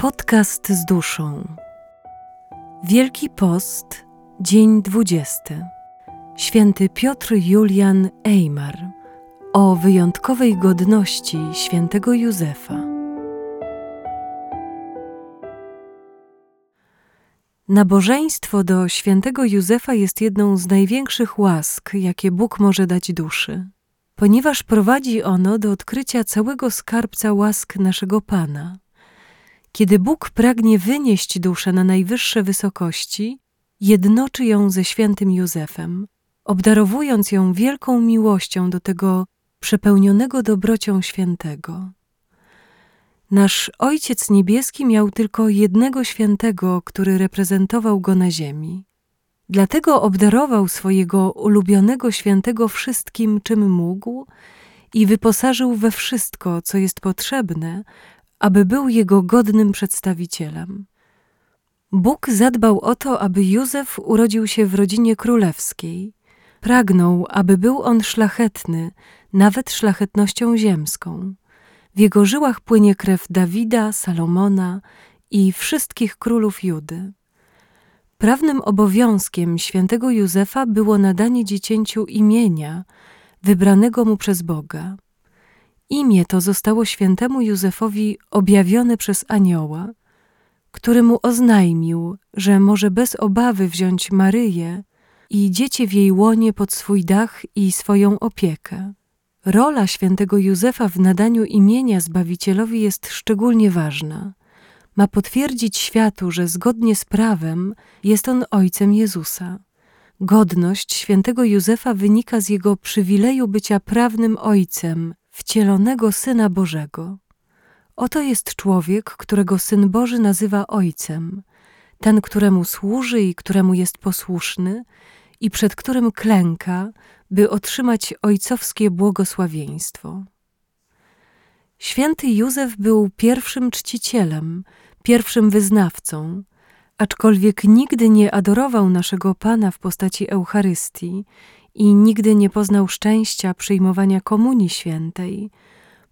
Podcast z duszą. Wielki Post, dzień 20. Święty Piotr Julian Eymar o wyjątkowej godności świętego Józefa. Nabożeństwo do świętego Józefa jest jedną z największych łask, jakie Bóg może dać duszy, ponieważ prowadzi ono do odkrycia całego skarbca łask naszego Pana. Kiedy Bóg pragnie wynieść duszę na najwyższe wysokości, jednoczy ją ze świętym Józefem, obdarowując ją wielką miłością do tego przepełnionego dobrocią świętego. Nasz Ojciec Niebieski miał tylko jednego świętego, który reprezentował go na ziemi. Dlatego obdarował swojego ulubionego świętego wszystkim, czym mógł, i wyposażył we wszystko, co jest potrzebne, aby był jego godnym przedstawicielem. Bóg zadbał o to, aby Józef urodził się w rodzinie królewskiej. Pragnął, aby był on szlachetny, nawet szlachetnością ziemską. W jego żyłach płynie krew Dawida, Salomona i wszystkich królów Judy. Prawnym obowiązkiem świętego Józefa było nadanie dziecięciu imienia, wybranego mu przez Boga. Imię to zostało świętemu Józefowi objawione przez anioła, który mu oznajmił, że może bez obawy wziąć Maryję i dziecię w jej łonie pod swój dach i swoją opiekę. Rola świętego Józefa w nadaniu imienia Zbawicielowi jest szczególnie ważna. Ma potwierdzić światu, że zgodnie z prawem jest on ojcem Jezusa. Godność świętego Józefa wynika z jego przywileju bycia prawnym ojcem wcielonego Syna Bożego. Oto jest człowiek, którego Syn Boży nazywa Ojcem, ten, któremu służy i któremu jest posłuszny i przed którym klęka, by otrzymać ojcowskie błogosławieństwo. Święty Józef był pierwszym czcicielem, pierwszym wyznawcą, aczkolwiek nigdy nie adorował naszego Pana w postaci Eucharystii i nigdy nie poznał szczęścia przyjmowania Komunii Świętej,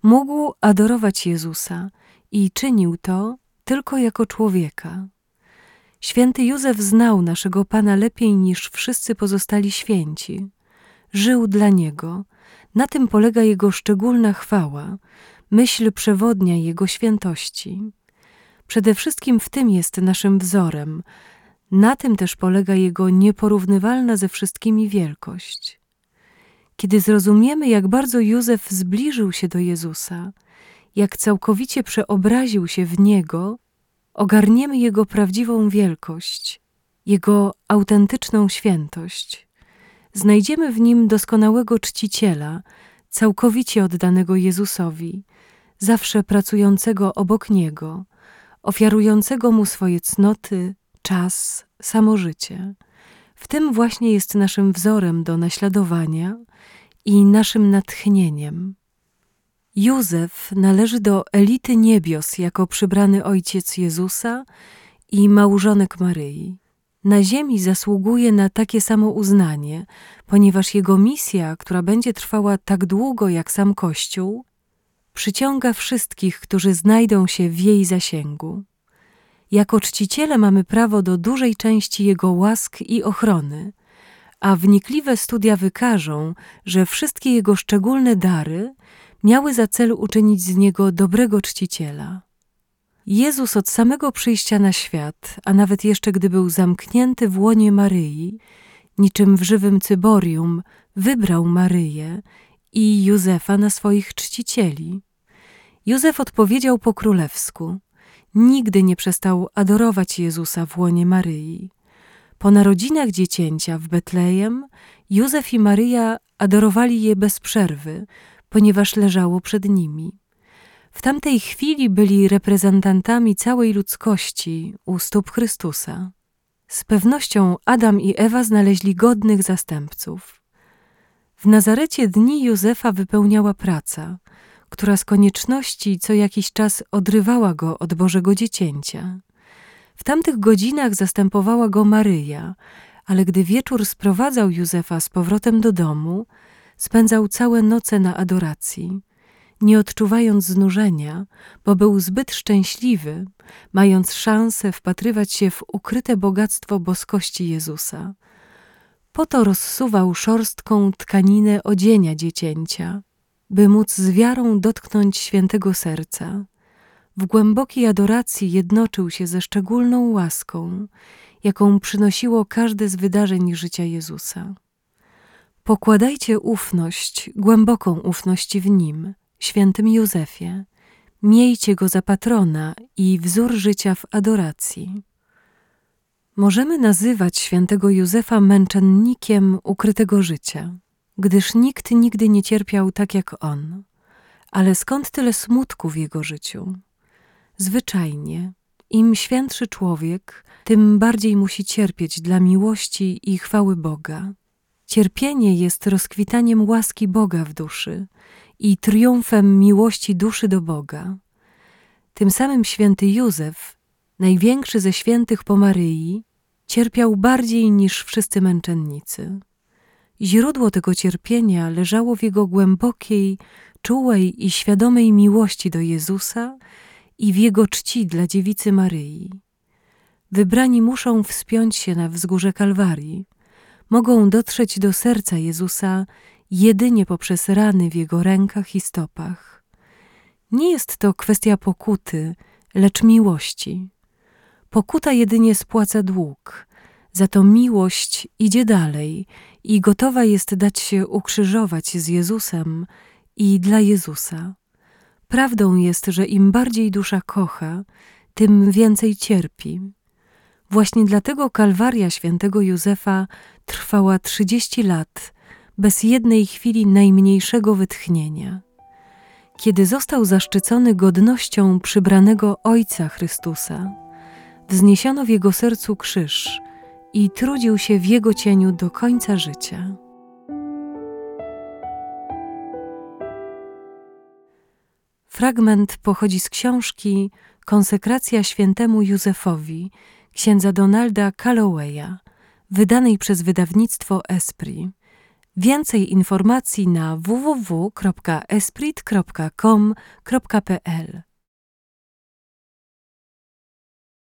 mógł adorować Jezusa i czynił to tylko jako człowieka. Święty Józef znał naszego Pana lepiej niż wszyscy pozostali święci. Żył dla Niego, na tym polega Jego szczególna chwała, myśl przewodnia Jego świętości. Przede wszystkim w tym jest naszym wzorem, na tym też polega Jego nieporównywalna ze wszystkimi wielkość. Kiedy zrozumiemy, jak bardzo Józef zbliżył się do Jezusa, jak całkowicie przeobraził się w Niego, ogarniemy Jego prawdziwą wielkość, Jego autentyczną świętość. Znajdziemy w Nim doskonałego czciciela, całkowicie oddanego Jezusowi, zawsze pracującego obok Niego, ofiarującego Mu swoje cnoty, czas, samo życie. W tym właśnie jest naszym wzorem do naśladowania i naszym natchnieniem. Józef należy do elity niebios jako przybrany ojciec Jezusa i małżonek Maryi. Na ziemi zasługuje na takie samo uznanie, ponieważ jego misja, która będzie trwała tak długo jak sam Kościół, przyciąga wszystkich, którzy znajdą się w jej zasięgu. Jako czciciele mamy prawo do dużej części Jego łask i ochrony, a wnikliwe studia wykażą, że wszystkie Jego szczególne dary miały za cel uczynić z Niego dobrego czciciela. Jezus od samego przyjścia na świat, a nawet jeszcze gdy był zamknięty w łonie Maryi, niczym w żywym cyborium, wybrał Maryję i Józefa na swoich czcicieli. Józef odpowiedział po królewsku – nigdy nie przestał adorować Jezusa w łonie Maryi. Po narodzinach dziecięcia w Betlejem Józef i Maryja adorowali je bez przerwy, ponieważ leżało przed nimi. W tamtej chwili byli reprezentantami całej ludzkości u stóp Chrystusa. Z pewnością Adam i Ewa znaleźli godnych zastępców. W Nazarecie dni Józefa wypełniała praca – która z konieczności co jakiś czas odrywała go od Bożego Dziecięcia. W tamtych godzinach zastępowała go Maryja, ale gdy wieczór sprowadzał Józefa z powrotem do domu, spędzał całe noce na adoracji. nie odczuwając znużenia, bo był zbyt szczęśliwy, mając szansę wpatrywać się w ukryte bogactwo boskości Jezusa. Po to rozsuwał szorstką tkaninę odzienia dziecięcia, by móc z wiarą dotknąć świętego serca. W głębokiej adoracji jednoczył się ze szczególną łaską, jaką przynosiło każde z wydarzeń życia Jezusa. Pokładajcie ufność, głęboką ufność w Nim, świętym Józefie. Miejcie Go za patrona i wzór życia w adoracji. Możemy nazywać świętego Józefa męczennikiem ukrytego życia, gdyż nikt nigdy nie cierpiał tak jak on. Ale skąd tyle smutku w jego życiu? Zwyczajnie, im świętszy człowiek, tym bardziej musi cierpieć dla miłości i chwały Boga. Cierpienie jest rozkwitaniem łaski Boga w duszy i triumfem miłości duszy do Boga. Tym samym święty Józef, największy ze świętych po Maryi, cierpiał bardziej niż wszyscy męczennicy. Źródło tego cierpienia leżało w jego głębokiej, czułej i świadomej miłości do Jezusa i w jego czci dla dziewicy Maryi. Wybrani muszą wspiąć się na wzgórze Kalwarii, mogą dotrzeć do serca Jezusa jedynie poprzez rany w jego rękach i stopach. Nie jest to kwestia pokuty, lecz miłości. Pokuta jedynie spłaca dług, za to miłość idzie dalej i gotowa jest dać się ukrzyżować z Jezusem i dla Jezusa. Prawdą jest, że im bardziej dusza kocha, tym więcej cierpi. Właśnie dlatego kalwaria świętego Józefa trwała trzydzieści lat, bez jednej chwili najmniejszego wytchnienia. Kiedy został zaszczycony godnością przybranego Ojca Chrystusa, wzniesiono w jego sercu krzyż i trudził się w jego cieniu do końca życia. Fragment pochodzi z książki Konsekracja świętemu Józefowi księdza Donalda Callowaya, wydanej przez wydawnictwo Esprit. Więcej informacji na www.esprit.com.pl